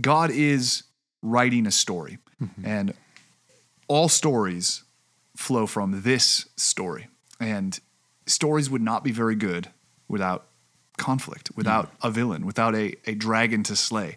God is writing a story, mm-hmm. and all stories flow from this story. And stories would not be very good without conflict, without mm. a villain, without a, a dragon to slay.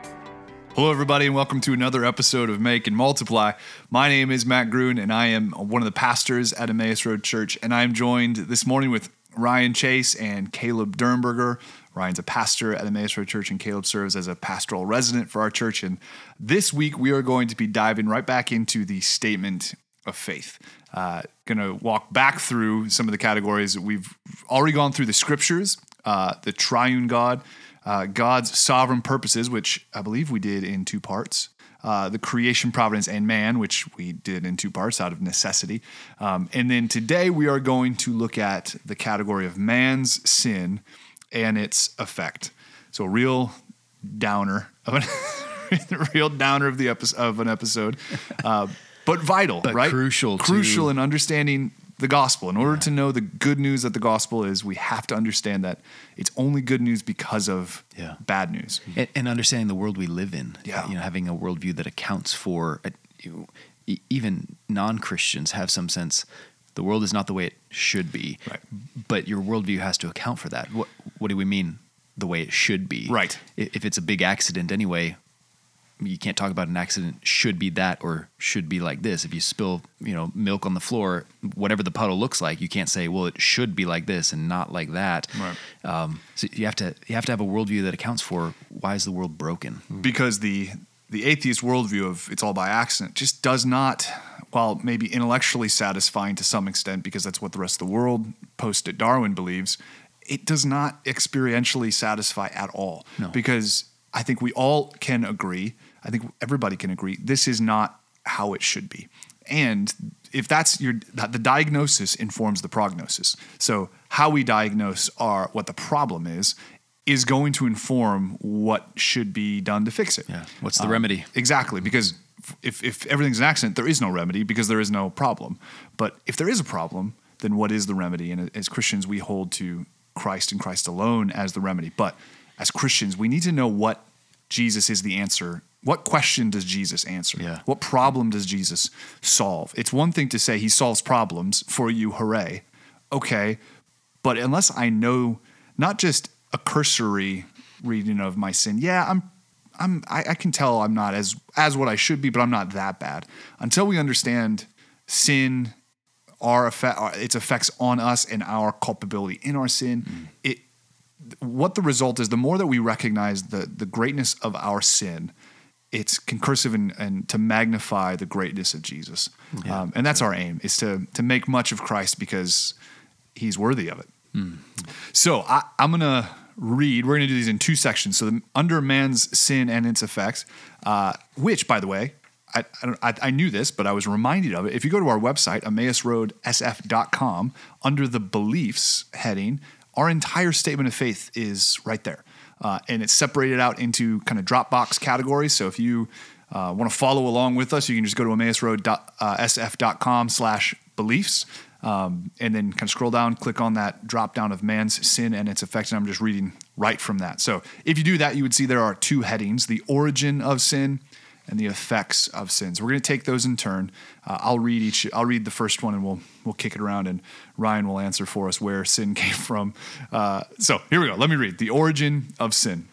Hello, everybody, and welcome to another episode of Make and Multiply. My name is Matt Gruen, and I am one of the pastors at Emmaus Road Church. And I'm joined this morning with Ryan Chase and Caleb Dernberger. Ryan's a pastor at Emmaus Road Church, and Caleb serves as a pastoral resident for our church. And this week, we are going to be diving right back into the statement of faith. Uh, going to walk back through some of the categories. We've already gone through the scriptures, uh, the triune God, uh, God's sovereign purposes, which I believe we did in two parts. Uh, the creation, providence, and man, which we did in two parts out of necessity. Um, and then today we are going to look at the category of man's sin and its effect. So, a real downer of an real downer of the episode of an episode, uh, but vital, But right? crucial to- crucial in understanding the gospel. In order to know the good news that the gospel is, we have to understand that it's only good news because of Yeah. bad news. and, and understanding the world we live in. Yeah. you know, having a worldview that accounts for uh, you- even non Christians have some sense. The world is not the way it should be, Right. but your worldview has to account for that. What What do we mean? The way it should be, Right. If it's a big accident anyway, you can't talk about an accident should be that or should be like this. If you spill, you know, milk on the floor, whatever the puddle looks like, you can't say, well, it should be like this and not like that. Right. Um, so you have to you have to have a worldview that accounts for why is the world broken. because the the atheist worldview of it's all by accident just does not while maybe intellectually satisfying to some extent because that's what the rest of the world post at darwin believes it does not experientially satisfy at all No. because i think we all can agree i think everybody can agree this is not how it should be and if that's your the diagnosis informs the prognosis so how we diagnose our what the problem is is going to inform what should be done to fix it Yeah. What's the um, remedy? Exactly, because if, if everything's an accident, there is no remedy because there is no problem. But if there is a problem, then what is the remedy? And as Christians, we hold to Christ and Christ alone as the remedy. But as Christians, we need to know what Jesus is the answer. What question does Jesus answer? Yeah. What problem does Jesus solve? It's one thing to say he solves problems for you, hooray. Okay, but unless I know not just a cursory reading of my sin, yeah, I'm I'm I, I can tell I'm not as as what I should be, but I'm not that bad. Until we understand sin, our effect, our- its effects on us, and our culpability in our sin, mm. it what the result is. The more that we recognize the the greatness of our sin, it's concursive and, and to magnify the greatness of Jesus, um, and that's our aim is to to make much of Christ because He's worthy of it. So I, I'm gonna read. We're gonna do these in two sections. So the, under man's sin and its effects, uh, which, by the way, I, I, don't, I, I knew this, but I was reminded of it. If you go to our website, emmausroadsf.com, under the beliefs heading, our entire statement of faith is right there, uh, and it's separated out into kind of Dropbox categories. So if you uh, want to follow along with us, you can just go to emmausroadsf.com slash beliefs. Um, and then kind of scroll down, click on that drop down of man's sin and its effects. And I'm just reading right from that. So if you do that, you would see there are two headings the origin of sin and the effects of sin. So we're going to take those in turn. Uh, I'll read each, I'll read the first one and we'll, we'll kick it around and Ryan will answer for us where sin came from. Uh, so here we go. Let me read the origin of sin.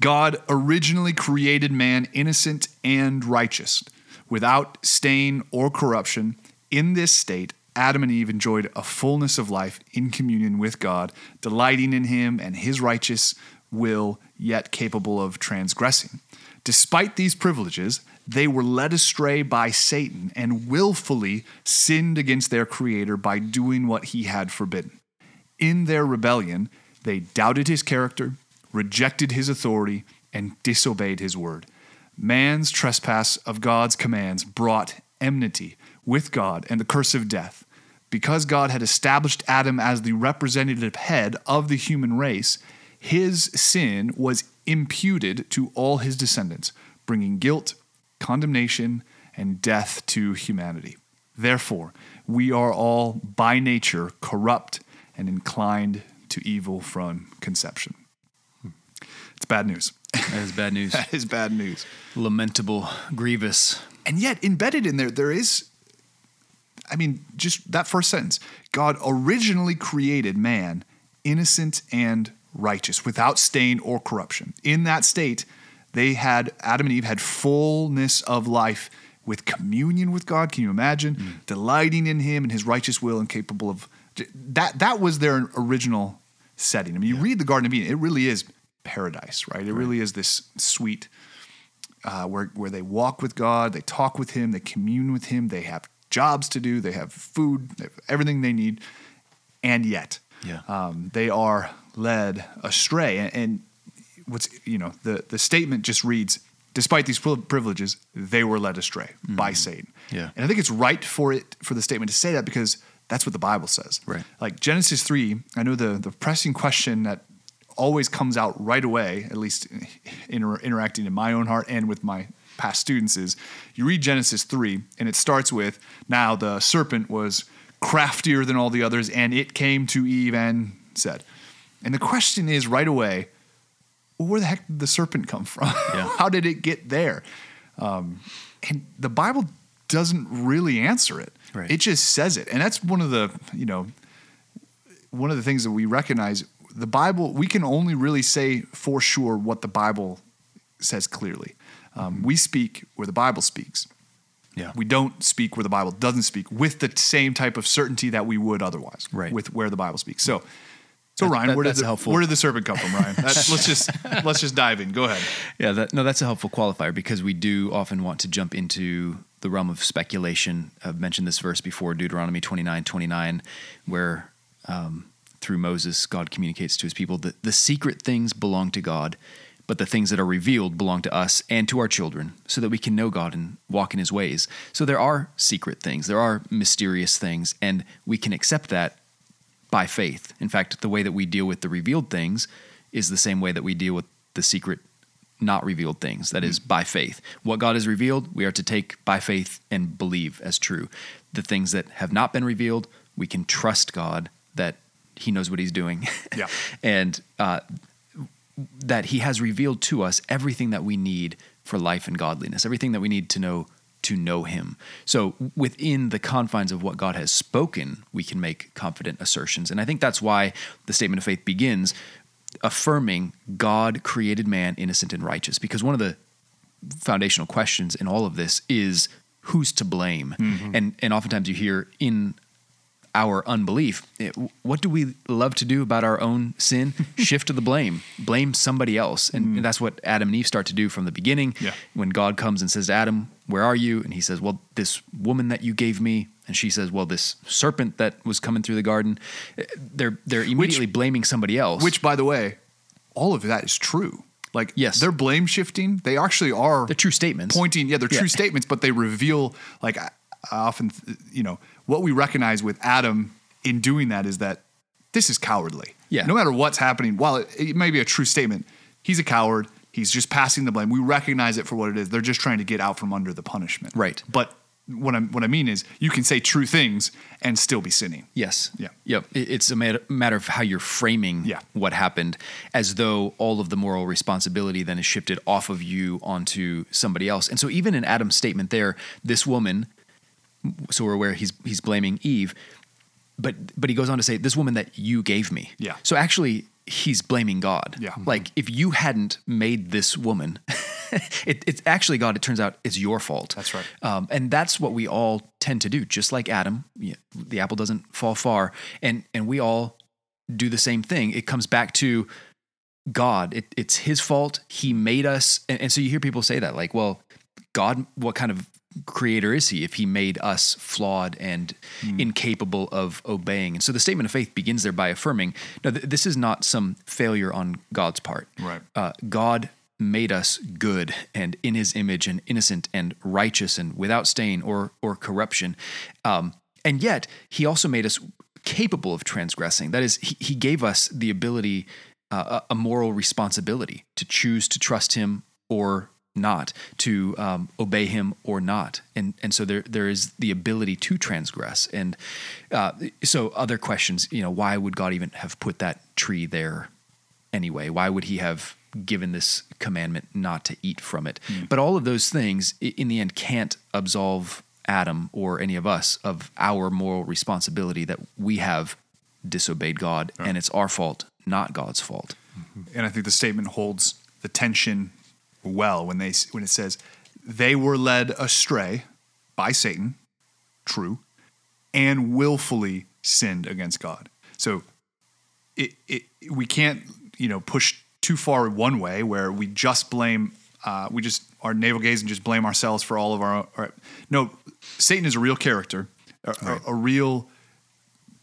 God originally created man innocent and righteous, without stain or corruption. In this state, Adam and Eve enjoyed a fullness of life in communion with God, delighting in Him and His righteous will, yet capable of transgressing. Despite these privileges, they were led astray by Satan and willfully sinned against their Creator by doing what he had forbidden. In their rebellion, they doubted his character, rejected his authority, and disobeyed his word. Man's trespass of God's commands brought enmity with God and the curse of death. Because God had established Adam as the representative head of the human race, his sin was imputed to all his descendants, bringing guilt, condemnation, and death to humanity. Therefore, we are all by nature corrupt and inclined to evil from conception. It's bad news. That is bad news. that is bad news. Lamentable, grievous. And yet, embedded in there, there is, I mean, just that first sentence God originally created man innocent and righteous, without stain or corruption. In that state, they had, Adam and Eve had fullness of life with communion with God. Can you imagine? Mm. Delighting in Him and His righteous will and capable of that. That was their original setting. I mean, you read the Garden of Eden; it really is paradise, right? It really is this sweet uh, where where they walk with God, they talk with Him, they commune with Him, they have jobs to do, they have food, they have everything they need, and yet, Yeah. um, they are led astray. And, and what's you know the the statement just reads, despite these privileges, they were led astray mm-hmm. by Satan. Yeah. and I think it's right for it for the statement to say that because that's what the Bible says. Right. Like Genesis three, I know the the pressing question that always comes out right away, at least inter- interacting in my own heart and with my past students, is you read Genesis 3, and it starts with Now the serpent was craftier than all the others, and it came to Eve and said. And the question is right away, well, where the heck did the serpent come from? Yeah. How did it get there? Um, and the Bible doesn't really answer it. Right. It just says it. And that's one of the, you know, one of the things that we recognize the Bible, we can only really say for sure what the Bible says clearly. Um, we speak where the Bible speaks. Yeah. We don't speak where the Bible doesn't speak with the same type of certainty that we would otherwise Right. with where the Bible speaks. So, so Ryan, that- where, did the, helpful. where did the serpent come from, Ryan? Let's just let's just dive in. Go ahead. Yeah, that, no, that's a helpful qualifier because we do often want to jump into the realm of speculation. I've mentioned this verse before, Deuteronomy 29 29, where um, through Moses, God communicates to his people that the secret things belong to God, but the things that are revealed belong to us and to our children so that we can know God and walk in his ways. So there are secret things, there are mysterious things, and we can accept that by faith. In fact, the way that we deal with the revealed things is the same way that we deal with the secret, not revealed things. That is by faith. What God has revealed, we are to take by faith and believe as true. The things that have not been revealed, we can trust God that He knows what He's doing. Yeah. and uh, that He has revealed to us everything that we need for life and godliness, everything that we need to know to know Him. So, within the confines of what God has spoken, we can make confident assertions. And I think that's why the statement of faith begins affirming God created man innocent and righteous, because one of the foundational questions in all of this is who's to blame? Mm-hmm. And, and oftentimes you hear in our unbelief. It- what do we love to do about our own sin? Shift to the blame, blame somebody else. And, and that's what Adam and Eve start to do from the beginning. Yeah. When God comes and says to Adam, Where are you? And he says, Well, this woman that you gave me. And she says, Well, this serpent that was coming through the garden. Eh, They're, they're immediately blaming somebody else. Which, by the way, all of that is true. Like, Yes. they're blame shifting. They actually are they're true statements. pointing. Yeah, they're Yeah. true statements, but they reveal like I, I often, you know, what we recognize with Adam in doing that is that this is cowardly. Yeah. No matter what's happening, while it, it may be a true statement, he's a coward. He's just passing the blame. We recognize it for what it is. They're just trying to get out from under the punishment. Right. But what I what I mean is, you can say true things and still be sinning. Yes. Yeah. Yep. It's a matter, matter of how you're framing Yeah. what happened, as though all of the moral responsibility then is shifted off of you onto somebody else. And so, even in Adam's statement there, this woman, so we're aware he's he's blaming Eve, but but he goes on to say, "This woman that you gave me." Yeah. So actually, he's blaming God. Yeah. Like if you hadn't made this woman, it, it's actually God. It turns out it's your fault. That's right. Um, and that's what we all tend to do, just like Adam. The apple doesn't fall far, and and we all do the same thing. It comes back to God. It, it's His fault. He made us, and, and so you hear people say that, like, "Well, God, what kind of creator is he if he made us flawed and incapable of obeying? And so the statement of faith begins there by affirming no, th- this is not some failure on God's part. Right. Uh, God made us good and in his image and innocent and righteous and without stain or, or corruption. Um, and yet, he also made us capable of transgressing. That is, he, he gave us the ability, uh, a a moral responsibility to choose to trust him or not, to um, obey him or not. And, and so there, there is the ability to transgress. And uh, so, other questions, you know, why would God even have put that tree there anyway? Why would he have given this commandment not to eat from it? But all of those things, in the end, can't absolve Adam or any of us of our moral responsibility that we have disobeyed God, and it's our fault, not God's fault. and I think the statement holds the tension well when they when it says they were led astray by Satan, true, and willfully sinned against God. So it, it we can't you know push too far one way where we just blame uh, we just our navel gaze and just blame ourselves for all of our, our no Satan is a real character a, a, a real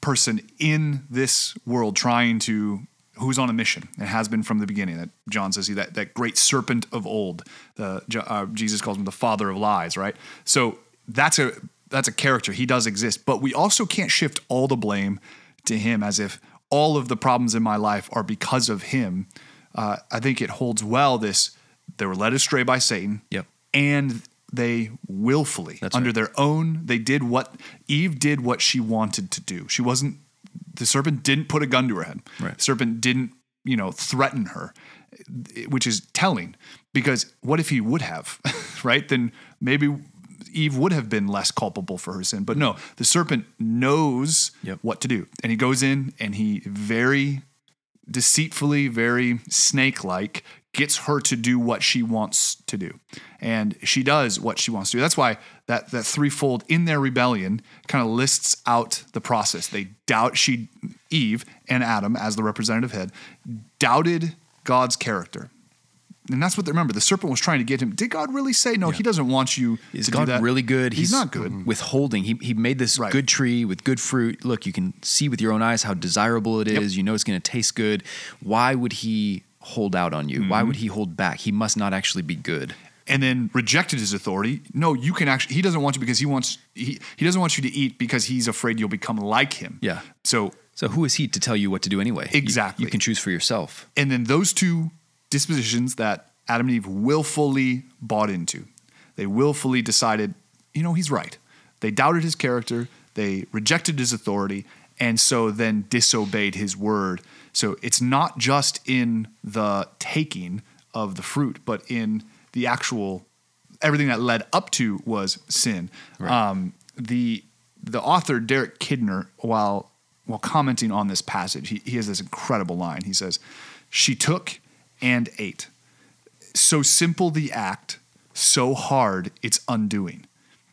person in this world trying to who's on a mission. And has been from the beginning that john says he that, that great serpent of old the uh, jesus calls him the father of lies right? So that's a that's a character. He does exist. But we also can't shift all the blame to him as if all of the problems in my life are because of him. Uh, i think it holds well this they were led astray by satan Yep. and they willfully That's under right. their own they did what eve did what she wanted to do. She wasn't the serpent didn't put a gun to her head Right. the serpent didn't you know threaten her which is telling because what if he would have right then maybe eve would have been less culpable for her sin but no the serpent knows Yep. what to do and he goes in and he very deceitfully, very snake like, gets her to do what she wants to do. And she does what she wants to do. That's why that, that threefold in their rebellion kind of lists out the process. They doubt she, Eve and Adam, as the representative head, doubted God's character. And that's what they remember. The serpent was trying to get him. Did God really say no? He doesn't want you Is to God do that. really good? He's, not good. Withholding. He, he made this Right. good tree with good fruit. Look, you can see with your own eyes how desirable it is. Yep. You know it's going to taste good. Why would he hold out on you? Why Mm-hmm. would he hold back? He must not actually be good. and then rejected his authority. No, you can actually. He doesn't want you because he wants. He, he doesn't want you to eat because he's afraid you'll become like him. Yeah. So So who is he to tell you what to do anyway? You- Exactly. You, can choose for yourself. and then those two dispositions that Adam and Eve willfully bought into, they willfully decided, you know, he's right. They doubted his character. They rejected his authority, and so then disobeyed his word. So it's not just in the taking of the fruit, but in the actual everything that led up to was sin. Um, the the author Derek Kidner, while while commenting on this passage, he, he has this incredible line. He says, "She took and ate. So simple the act, so hard its undoing."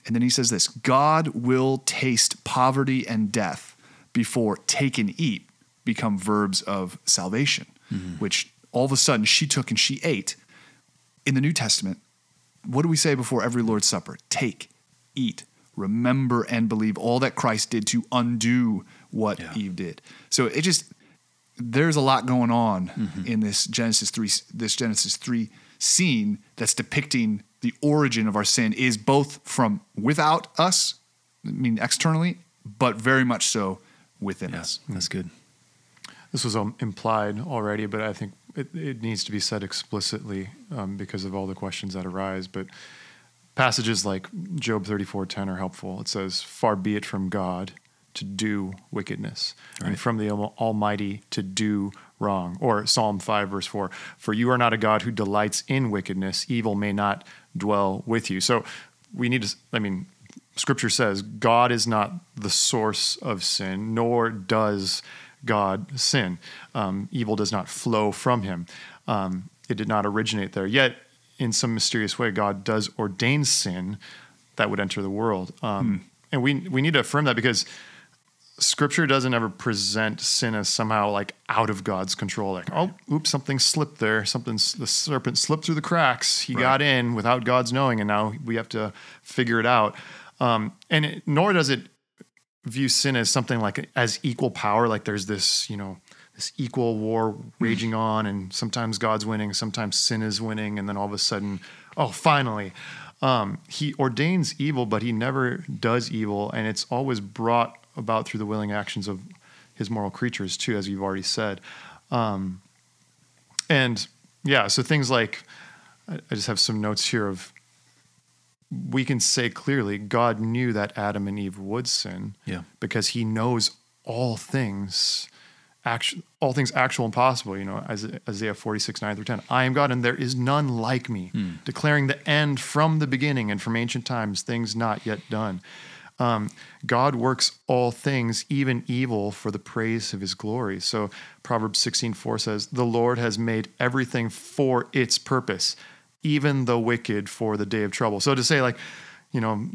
And then he says this: God will taste poverty and death before take and eat become verbs of salvation, which all of a sudden she took and she ate. In the New Testament, what do we say before every Lord's Supper? Take, eat, remember, and believe all that Christ did to undo what Yeah. Eve did. So it just there's a lot going on Mm-hmm. in this Genesis three this Genesis three scene that's depicting the origin of our sin is both from without us, I mean externally, but very much so within us. That's good. This was um, implied already, but I think it, it needs to be said explicitly um, because of all the questions that arise. But passages like Job 34:10 are helpful. It says, "Far be it from God to do wickedness, and from the Almighty to do wrong." Or Psalm 5 verse 4, "For you are not a God who delights in wickedness; evil may not dwell with you." So we need to. I mean, Scripture says God is not the source of sin, nor does God sin. Um, evil does not flow from him. Um, it did not originate there. Yet, in some mysterious way, God does ordain sin that would enter the world. Um, And we, we need to affirm that because scripture doesn't ever present sin as somehow like out of God's control. Like, oh, oops, something slipped there. Something, the serpent slipped through the cracks. He got in without God's knowing, and now we have to figure it out. Um, and it, nor does it view sin as something like as equal power. Like there's this, you know, this equal war raging on, and sometimes God's winning, sometimes sin is winning, and then all of a sudden, oh, finally. Um, he ordains evil, but he never does evil, and it's always brought about through the willing actions of his moral creatures too, as you've already said. Um, and yeah, so things like I I just have some notes here of we can say clearly God knew that Adam and Eve would sin, Yeah. because He knows all things, actual, all things actual and possible. You know, Isa- Isaiah forty six nine through ten. I am God, and there is none like me, declaring the end from the beginning and from ancient times, things not yet done. Um, God works all things, even evil, for the praise of his glory. So Proverbs 16, 4 says, The Lord has made everything for its purpose, even the wicked for the day of trouble. So to say, like, you know,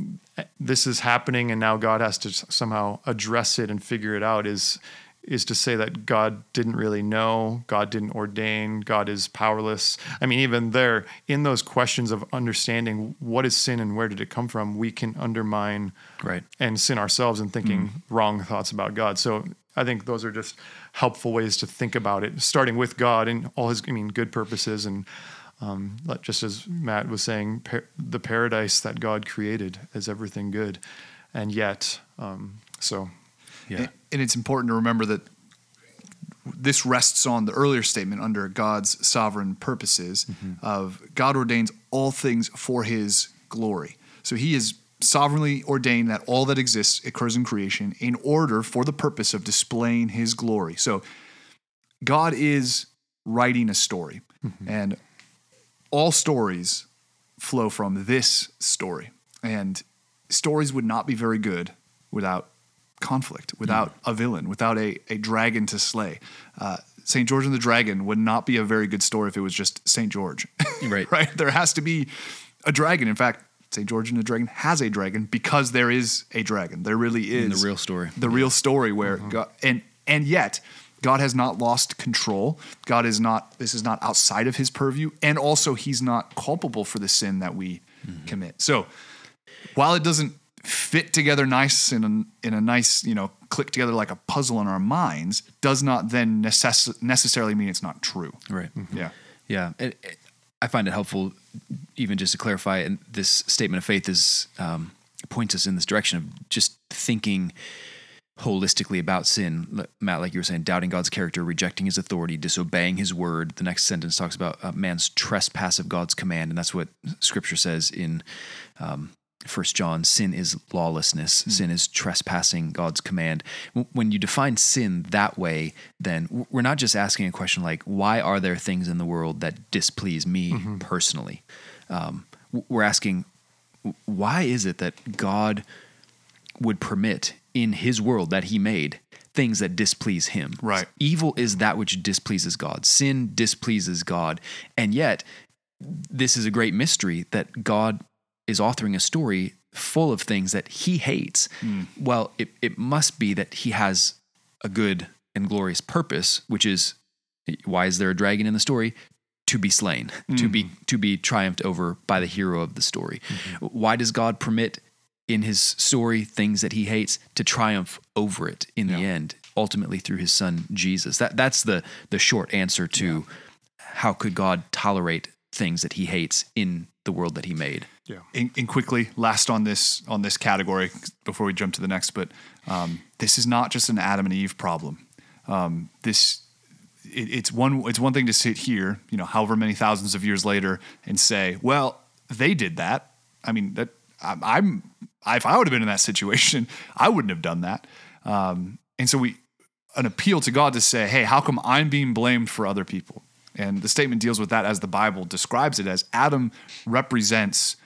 this is happening and now God has to somehow address it and figure it out is is to say that God didn't really know, God didn't ordain, God is powerless. I mean, even there, in those questions of understanding what is sin and where did it come from, we can undermine Right. and sin ourselves in thinking mm-hmm. wrong thoughts about God. So I think those are just helpful ways to think about it, starting with God and all his, I mean, good purposes. And um, like- just as Matt was saying, par- the paradise that God created is everything good. And yet, um, so Yeah. And, and it's important to remember that this rests on the earlier statement under God's sovereign purposes of God ordains all things for his glory. So he is sovereignly ordained that all that exists occurs in creation in order for the purpose of displaying his glory. So God is writing a story and all stories flow from this story. And stories would not be very good without conflict, without a villain, without a, a dragon to slay. Uh, St. George and the Dragon would not be a very good story if it was just St. George. Right. right? There has to be a dragon. In fact, St. George and the Dragon has a dragon because there is a dragon. There really is In the real story. The real story where God and and yet God has not lost control. God is not this is not outside of his purview and also he's not culpable for the sin that we mm-hmm. commit. So while it doesn't fit together nice in a, in a nice, you know, click together like a puzzle in our minds, does not then necess- necessarily mean it's not true. Right. Mm-hmm. Yeah. Yeah, it, it- eh, I find it helpful, even just to clarify. And this statement of faith is um, points us in this direction of just thinking holistically about sin. Matt, like you were saying, doubting God's character, rejecting His authority, disobeying His word. The next sentence talks about uh, man's trespass of God's command, and that's what Scripture says in um, First John. Sin is lawlessness. Sin is trespassing God's command. When you define sin that way, then we're not just asking a question like, "Why are there things in the world that displease me personally?" Um, we're asking, "Why is it that God?" would permit in his world that he made things that displease him. Right. Evil is that which displeases God. Sin displeases God. And yet, this is a great mystery that God is authoring a story full of things that he hates. Hmm. Well, it, it must be that he has a good and glorious purpose, which is why is there a dragon in the story? To be slain, to be hmm. to be triumphed over by the hero of the story. Mm-hmm. Why does God permit in his story things that he hates to triumph over it in the end, ultimately through his son Jesus? That that's the the short answer to how could God tolerate things that he hates in the world that he made? yeah. and, and quickly last on this on this category before we jump to the next but um, this is not just an adam and eve problem um, this it, it's one it's one thing to sit here you know however many thousands of years later and say well they did that i mean that i'm, I'm if i would have been in that situation i wouldn't have done that um, and so we an appeal to god to say hey how come i'm being blamed for other people and the statement deals with that as the bible describes it as adam represents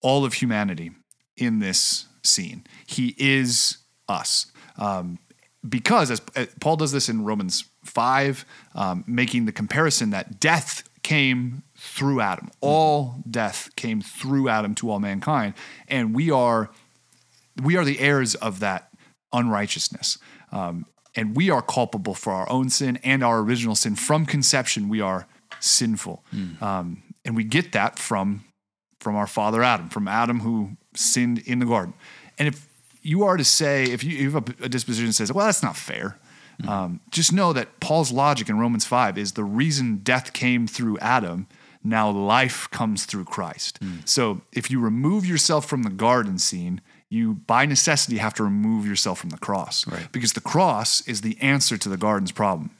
all of humanity in this scene. He is us. Um, because, as Paul does this in Romans 5, um, making the comparison that death came through Adam. All death came through Adam to all mankind. And we are we are the heirs of that unrighteousness. Um, and we are culpable for our own sin and our original sin. From conception, we are sinful. Um, and we get that from from our father Adam, from Adam who sinned in the garden. And if you are to say, if you, you have a, a disposition that says, well, that's not fair, um, just know that Paul's logic in Romans 5 is the reason death came through Adam, now life comes through Christ. So if you remove yourself from the garden scene, you by necessity have to remove yourself from the cross Right. because the cross is the answer to the garden's problem.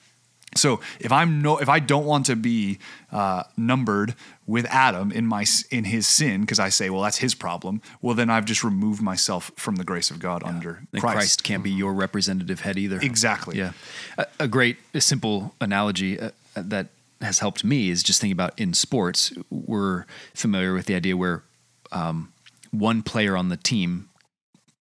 So if I'm no, if I don't want to be uh, numbered with Adam in my in his sin, because I say, well, that's his problem. Well, then I've just removed myself from the grace of God under And Christ. Christ. can't be your representative head either. Exactly. Yeah. A, a great, a simple analogy uh, that has helped me is just thinking about in sports. We're familiar with the idea where um, one player on the team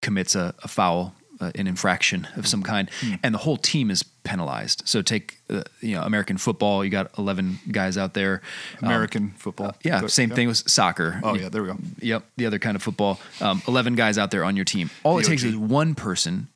commits a, a foul, uh, an infraction of some kind, Hmm. and the whole team is penalized. So take, uh, you know, American football. You got eleven guys out there. Um, American football. yeah, But- same thing with soccer. Oh yeah, there we go. Yep, the other kind of football. Um, Eleven guys out there on your team. All it takes DOG. is one person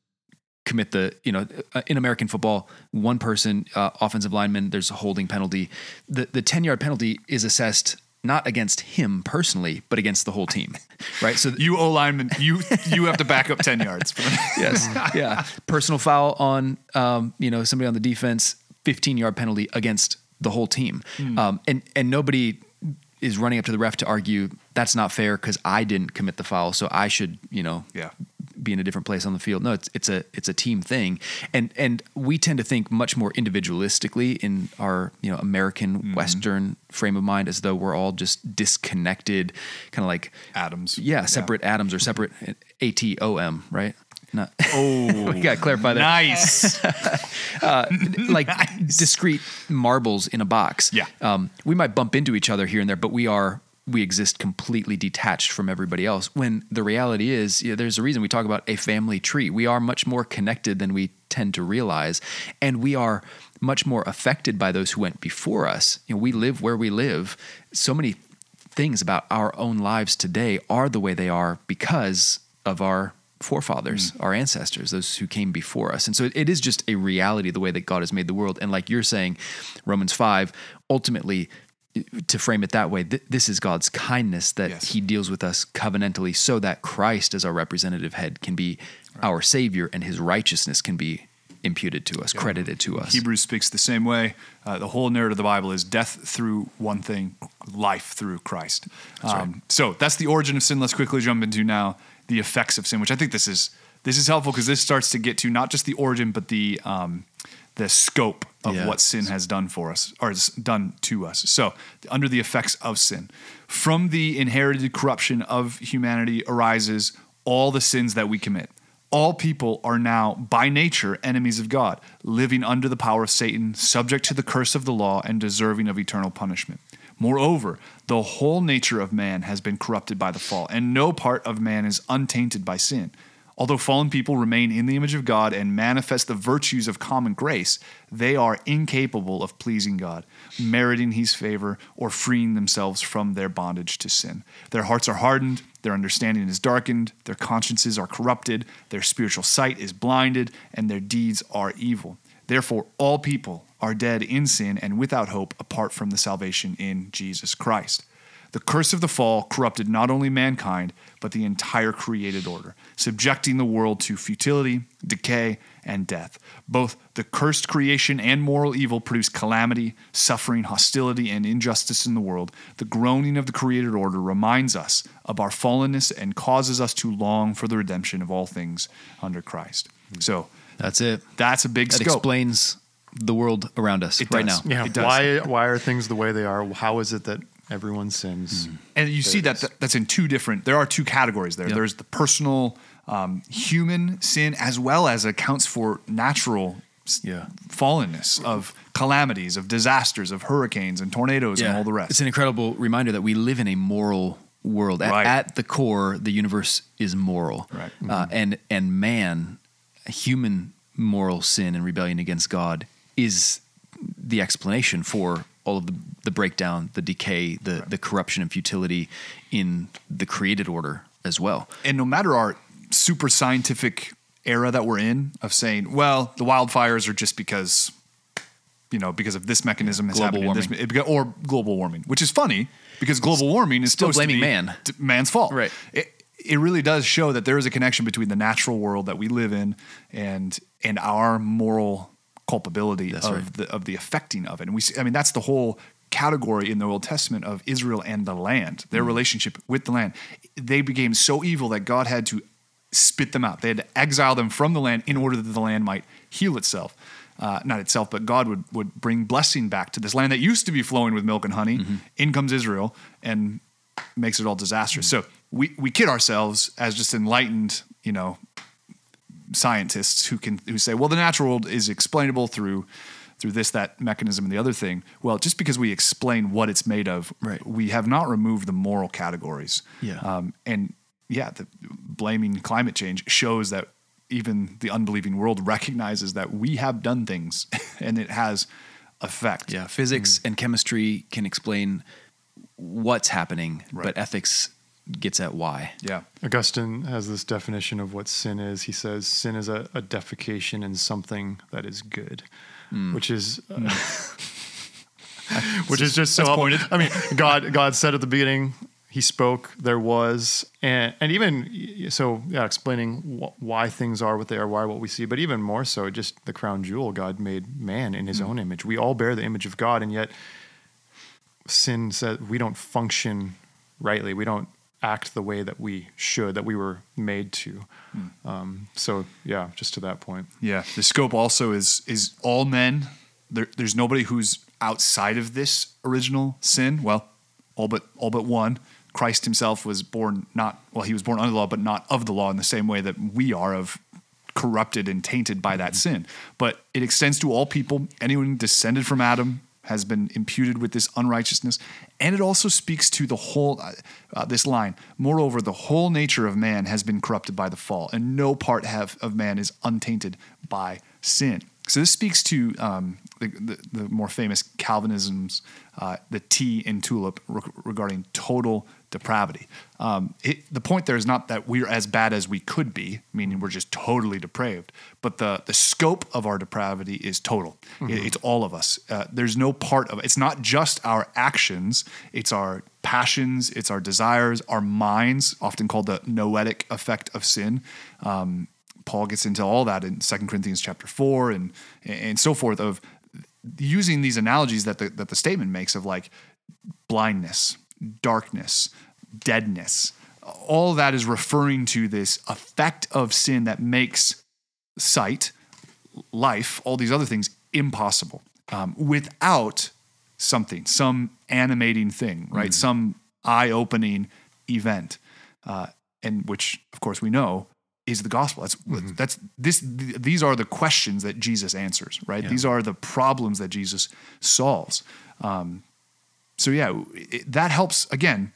commit the you know uh, in American football, one person uh, offensive lineman. There's a holding penalty. The the ten yard penalty is assessed not against him personally, but against the whole team, right? So You O lineman, you you have to back up ten yards. yes, yeah, personal foul on um, you know somebody on the defense, 15 yard penalty against the whole team, um, and and nobody is running up to the ref to argue that's not fair because I didn't commit the foul, so I should you know Yeah. Be in a different place on the field. No, it's it's a it's a team thing, and and we tend to think much more individualistically in our you know American Western frame of mind, as though we're all just disconnected, kind of like Atoms. yeah, separate atoms or separate A T O M, right? Not, Oh, we got to clarify that. nice. Like discrete marbles in a box. Yeah. Um, we might bump into each other here and there, but we are we exist completely detached from everybody else. When the reality is, yeah, there's a reason we talk about a family tree. We are much more connected than we tend to realize, and we are much more affected by those who went before us. You know, we live where we live. So many things about our own lives today are the way they are because of our forefathers, mm. our ancestors, those who came before us. And so it, it is just a reality the way that God has made the world. And like you're saying, Romans 5, ultimately, to frame it that way, th- this is God's kindness that Yes. He deals with us covenantally so that Christ, as our representative head, can be our Savior and His righteousness can be imputed to us, credited to us. Hebrews speaks the same way. Uh, the whole narrative of the Bible is death through one thing, life through Christ. Um, So that's the origin of sin. Let's quickly jump into now the effects of sin, which I think this is this is helpful because this starts to get to not just the origin, but the um, the scope of Yeah. what sin has done for us or has done to us. So under the effects of sin, from the inherited corruption of humanity arises all the sins that we commit all people are now by nature enemies of God, living under the power of Satan, subject to the curse of the law, and deserving of eternal punishment. Moreover, the whole nature of man has been corrupted by the fall, and no part of man is untainted by sin. Although fallen people remain in the image of God and manifest the virtues of common grace, they are incapable of pleasing God, meriting his favor, or freeing themselves from their bondage to sin. Their hearts are hardened, their understanding is darkened, their consciences are corrupted, their spiritual sight is blinded, and their deeds are evil. Therefore, all people are dead in sin and without hope apart from the salvation in Jesus Christ. The curse of the fall corrupted not only mankind, but the entire created order, subjecting the world to futility, decay, and death. Both the cursed creation and moral evil produce calamity, suffering, hostility, and injustice in the world. The groaning of the created order reminds us of our fallenness and causes us to long for the redemption of all things under Christ. So That's it. that's a big That scope. explains the world around us It right does. now. Yeah. It does. Why why are things the way they are? How is it that everyone sins? and you see that, that that's in two different there are two categories there Yep. there's the personal um, human sin as well as accounts for natural Yeah. fallenness of calamities of disasters of hurricanes and tornadoes and all the rest It's an incredible reminder that we live in a moral world. At, Right. at the core, the universe is moral, Right. Uh, and and man, human moral sin and rebellion against God is the explanation for all of the, the breakdown, the decay, the the corruption and futility in the created order as well. and no matter our super scientific era that we're in of saying, well, the wildfires are just because, you know, because of this mechanism is Global happening, this, it or global warming, which is funny because global warming is Still blaming be man. man's fault. Right. It, it really does show that there is a connection between the natural world that we live in and and our moral culpability That's of right. the of the affecting of it. And we see, I mean that's the whole category in the Old Testament of Israel and the land, their mm. relationship with the land. They became so evil that God had to spit them out. They had to exile them from the land in order that the land might heal itself. Uh, not itself, but God would, would bring blessing back to this land that used to be flowing with milk and honey. Mm-hmm. In comes Israel and makes it all disastrous. Mm. So we, we kid ourselves as just enlightened, you know, scientists who can who say, well, the natural world is explainable through through this, that mechanism, and the other thing. Well, just because we explain what it's made of, Right. we have not removed the moral categories. Yeah. Um, and yeah, the, blaming climate change shows that even the unbelieving world recognizes that we have done things and it has effect. Yeah, physics Mm. and chemistry can explain what's happening, Right. but ethics gets at why. Yeah. Augustine has this definition of what sin is. He says sin is a, a defecation in something that is good, hmm. which is uh, hmm. which is just so That's pointed. I mean, God God said at the beginning, He spoke, there was, and and even so, yeah, explaining wh- why things are what they are, why what we see, but even more so, just the crown jewel. God made man in His hmm. own image. We all bear the image of God, and yet sin says we don't function rightly. We don't act the way that we should, that we were made to. Um, so yeah, just to that point. Yeah, the scope also is is all men. There, there's nobody who's outside of this original sin. Well, all but all but one. Christ Himself was born not well. He was born under the law, but not of the law in the same way that we are of corrupted and tainted by that sin. But it extends to all people. Anyone descended from Adam has been imputed with this unrighteousness, and it also speaks to the whole. Uh, uh, this line. Moreover, the whole nature of man has been corrupted by the fall, and no part have of man is untainted by sin. So this speaks to um, the, the, the more famous Calvinisms, uh, the T in tulip re- regarding total depravity. Um, it, the point there is not that we're as bad as we could be, meaning we're just totally depraved, but the the scope of our depravity is total. It- it's all of us. Uh, there's no part of it. It's not just our actions. It's our passions. It's our desires. Our minds, often called the noetic effect of sin. Um, Paul gets into all that in 2 Corinthians chapter 4 and and so forth of using these analogies that the that the statement makes of like blindness, darkness, deadness. All that is referring to this effect of sin that makes sight, life, all these other things impossible um, without something, some animating thing, right? Some eye-opening event, uh, and which, of course, we know is the gospel. That's that's this. th- these are the questions that Jesus answers, right? These are the problems that Jesus solves. Um, so yeah, it, that helps. Again,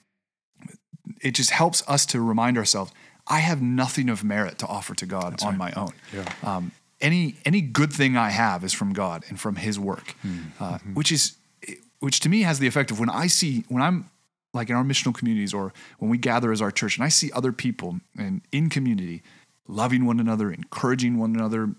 it just helps us to remind ourselves: I have nothing of merit to offer to God on my own. Yeah. Um, any any good thing I have is from God and from His work, uh, which is which to me has the effect of when I see when I'm like in our missional communities or when we gather as our church and I see other people and in community loving one another, encouraging one another.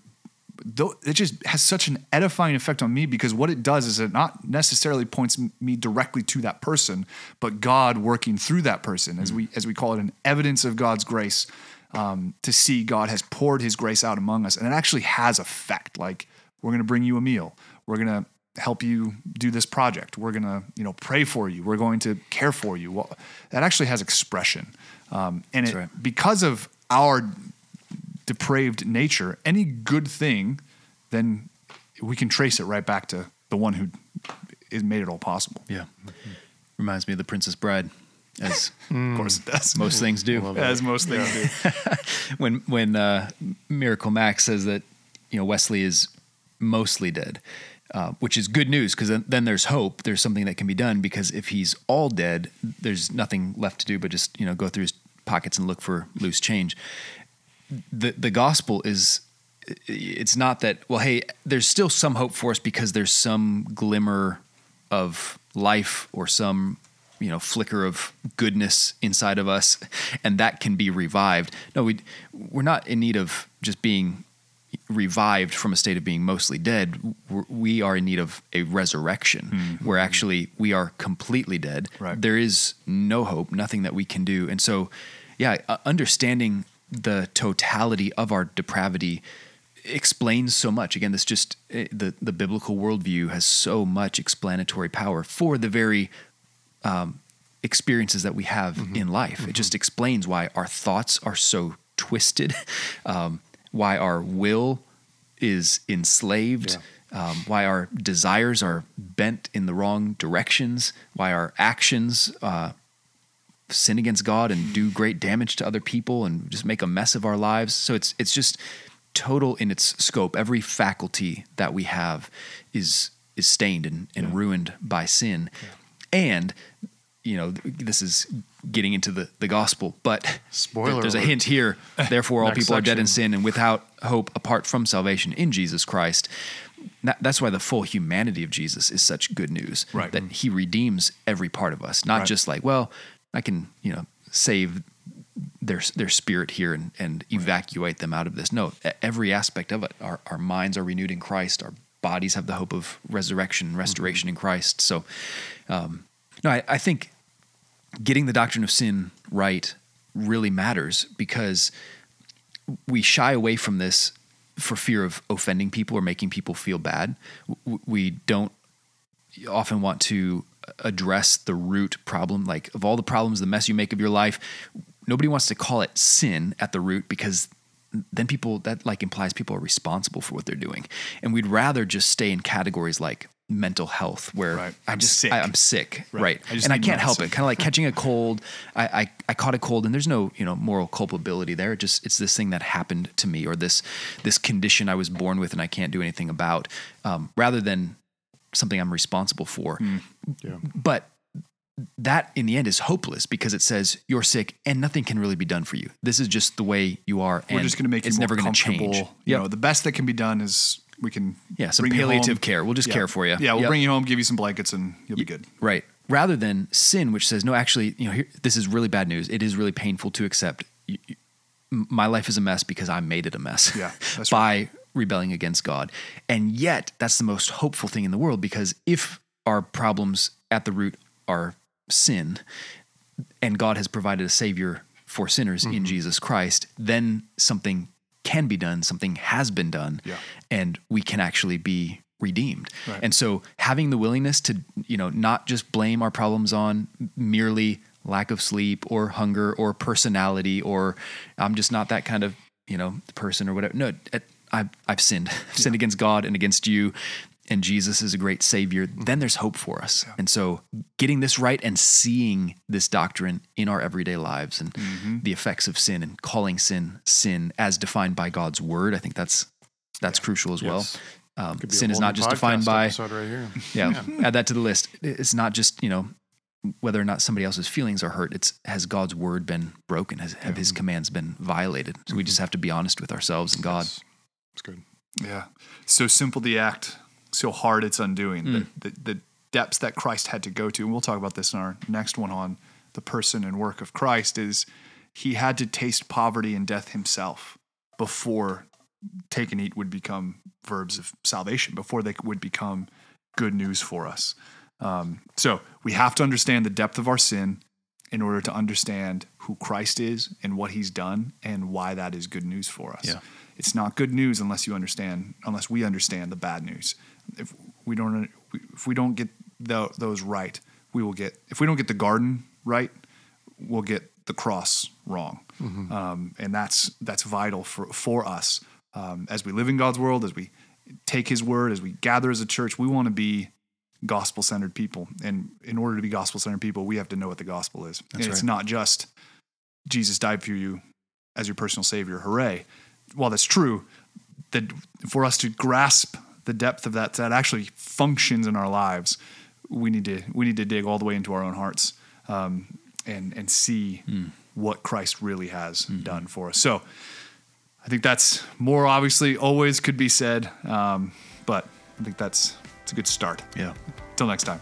Though it just has such an edifying effect on me because what it does is it not necessarily points me directly to that person, but God working through that person, as we as we call it, an evidence of God's grace um, to see God has poured His grace out among us, and it actually has effect. Like we're going to bring you a meal, we're going to help you do this project, we're going to you know pray for you, we're going to care for you. Well, that actually has expression, um, and it, right. because of our depraved nature, any good thing, then we can trace it right back to the one who is made it all possible. Yeah. Reminds me of the Princess Bride, as Of course, it does. most things do. as most things do. when when uh, Miracle Max says that you know Westley is mostly dead, uh, which is good news because then, then there's hope. There's something that can be done because if he's all dead, there's nothing left to do but just you know go through his pockets and look for loose change. The the gospel is it's not that well hey there's still some hope for us because there's some glimmer of life or some you know flicker of goodness inside of us, and that can be revived. No, we we're not in need of just being revived from a state of being mostly dead. We're, we are in need of a resurrection, mm-hmm. where actually we are completely dead. Right. There is no hope, nothing that we can do, and so yeah, understanding the totality of our depravity explains so much. Again, this just eh, the the biblical worldview has so much explanatory power for the very um, experiences that we have in life. It just explains why our thoughts are so twisted, um, why our will is enslaved. Um, why our desires are bent in the wrong directions, why our actions uh, sin against God and do great damage to other people and just make a mess of our lives. So it's it's just total in its scope. Every faculty that we have is is stained and, and ruined by sin. And you know, this is getting into the, the gospel, but Spoiler there's a hint here. Therefore, all people are dead in sin and without hope apart from salvation in Jesus Christ. That- That's why the full humanity of Jesus is such good news. Right. That he redeems every part of us, not Right. just like, well, I can, you know, save their their spirit here and, and evacuate them out of this. No, every aspect of it. Our our minds are renewed in Christ. Our bodies have the hope of resurrection, restoration in Christ. So, um, no, I, I think getting the doctrine of sin right really matters because we shy away from this for fear of offending people or making people feel bad. We don't often want to address the root problem. Like, of all the problems, the mess you make of your life, nobody wants to call it sin at the root because then people that like implies people are responsible for what they're doing. And we'd rather just stay in categories like mental health where Right. I I'm just sick. I, am sick, Right. right? I and I can't help it. Kind of like catching a cold. I, I I caught a cold, and there's no you know moral culpability there. It just it's this thing that happened to me, or this this condition I was born with, and I can't do anything about. Um, rather than something I'm responsible for. Hmm. Yeah. But that in the end is hopeless because it says you're sick and nothing can really be done for you. This is just the way you are. We're just going to make you it's never going to comfortable. change. You Yep. know, the best that can be done is we can Yeah, some palliative care. We'll just care for you. Yeah, we'll Yep. bring you home, give you some blankets, and you'll be good. Right. Rather than sin, which says, no, actually, you know, here, this is really bad news. It is really painful to accept. You- you- my life is a mess because I made it a mess. Yeah, that's by rebelling against God. And yet, that's the most hopeful thing in the world because if our problems at the root are sin, and God has provided a savior for sinners Mm-hmm. in Jesus Christ, then something can be done, something has been done, Yeah. and we can actually be redeemed. Right. And so having the willingness to, you know, not just blame our problems on merely lack of sleep or hunger or personality or I'm just not that kind of, you know, person or whatever. No, I've, I've sinned. I've sinned against God and against you. And Jesus is a great savior. Mm-hmm. Then there's hope for us. And so getting this right and seeing this doctrine in our everyday lives and mm-hmm. the effects of sin and calling sin sin as defined by God's word, I think that's that's crucial as well. Um, Could be a sin is not just defined by right here. yeah, add that to the list. It's not just you know whether or not somebody else's feelings are hurt. It's has God's word been broken? Has have His commands been violated? So we just mm-hmm. have to be honest with ourselves and God. It's, it's good. Yeah. So simple the act, so hard it's undoing. Mm. The, the, the depths that Christ had to go to, and we'll talk about this in our next one on the person and work of Christ, is he had to taste poverty and death himself before take and eat would become verbs of salvation, before they would become good news for us. Um, so we have to understand the depth of our sin in order to understand who Christ is and what he's done and why that is good news for us. Yeah. It's not good news unless you understand, unless we understand the bad news. If we don't, if we don't get tho- those right, we will get. If we don't get the garden right, we'll get the cross wrong, um, and that's that's vital for for us um, as we live in God's world, as we take His word, as we gather as a church. We want to be gospel centered people, and in order to be gospel centered people, we have to know what the gospel is. and it's not just Jesus died for you as your personal savior. Hooray! While that's true, that for us to grasp the depth of that that actually functions in our lives, we need to we need to dig all the way into our own hearts um, and and see what Christ really has done for us. So I think that's more obviously always could be said, um, but I think that's it's a good start. Yeah. Till next time.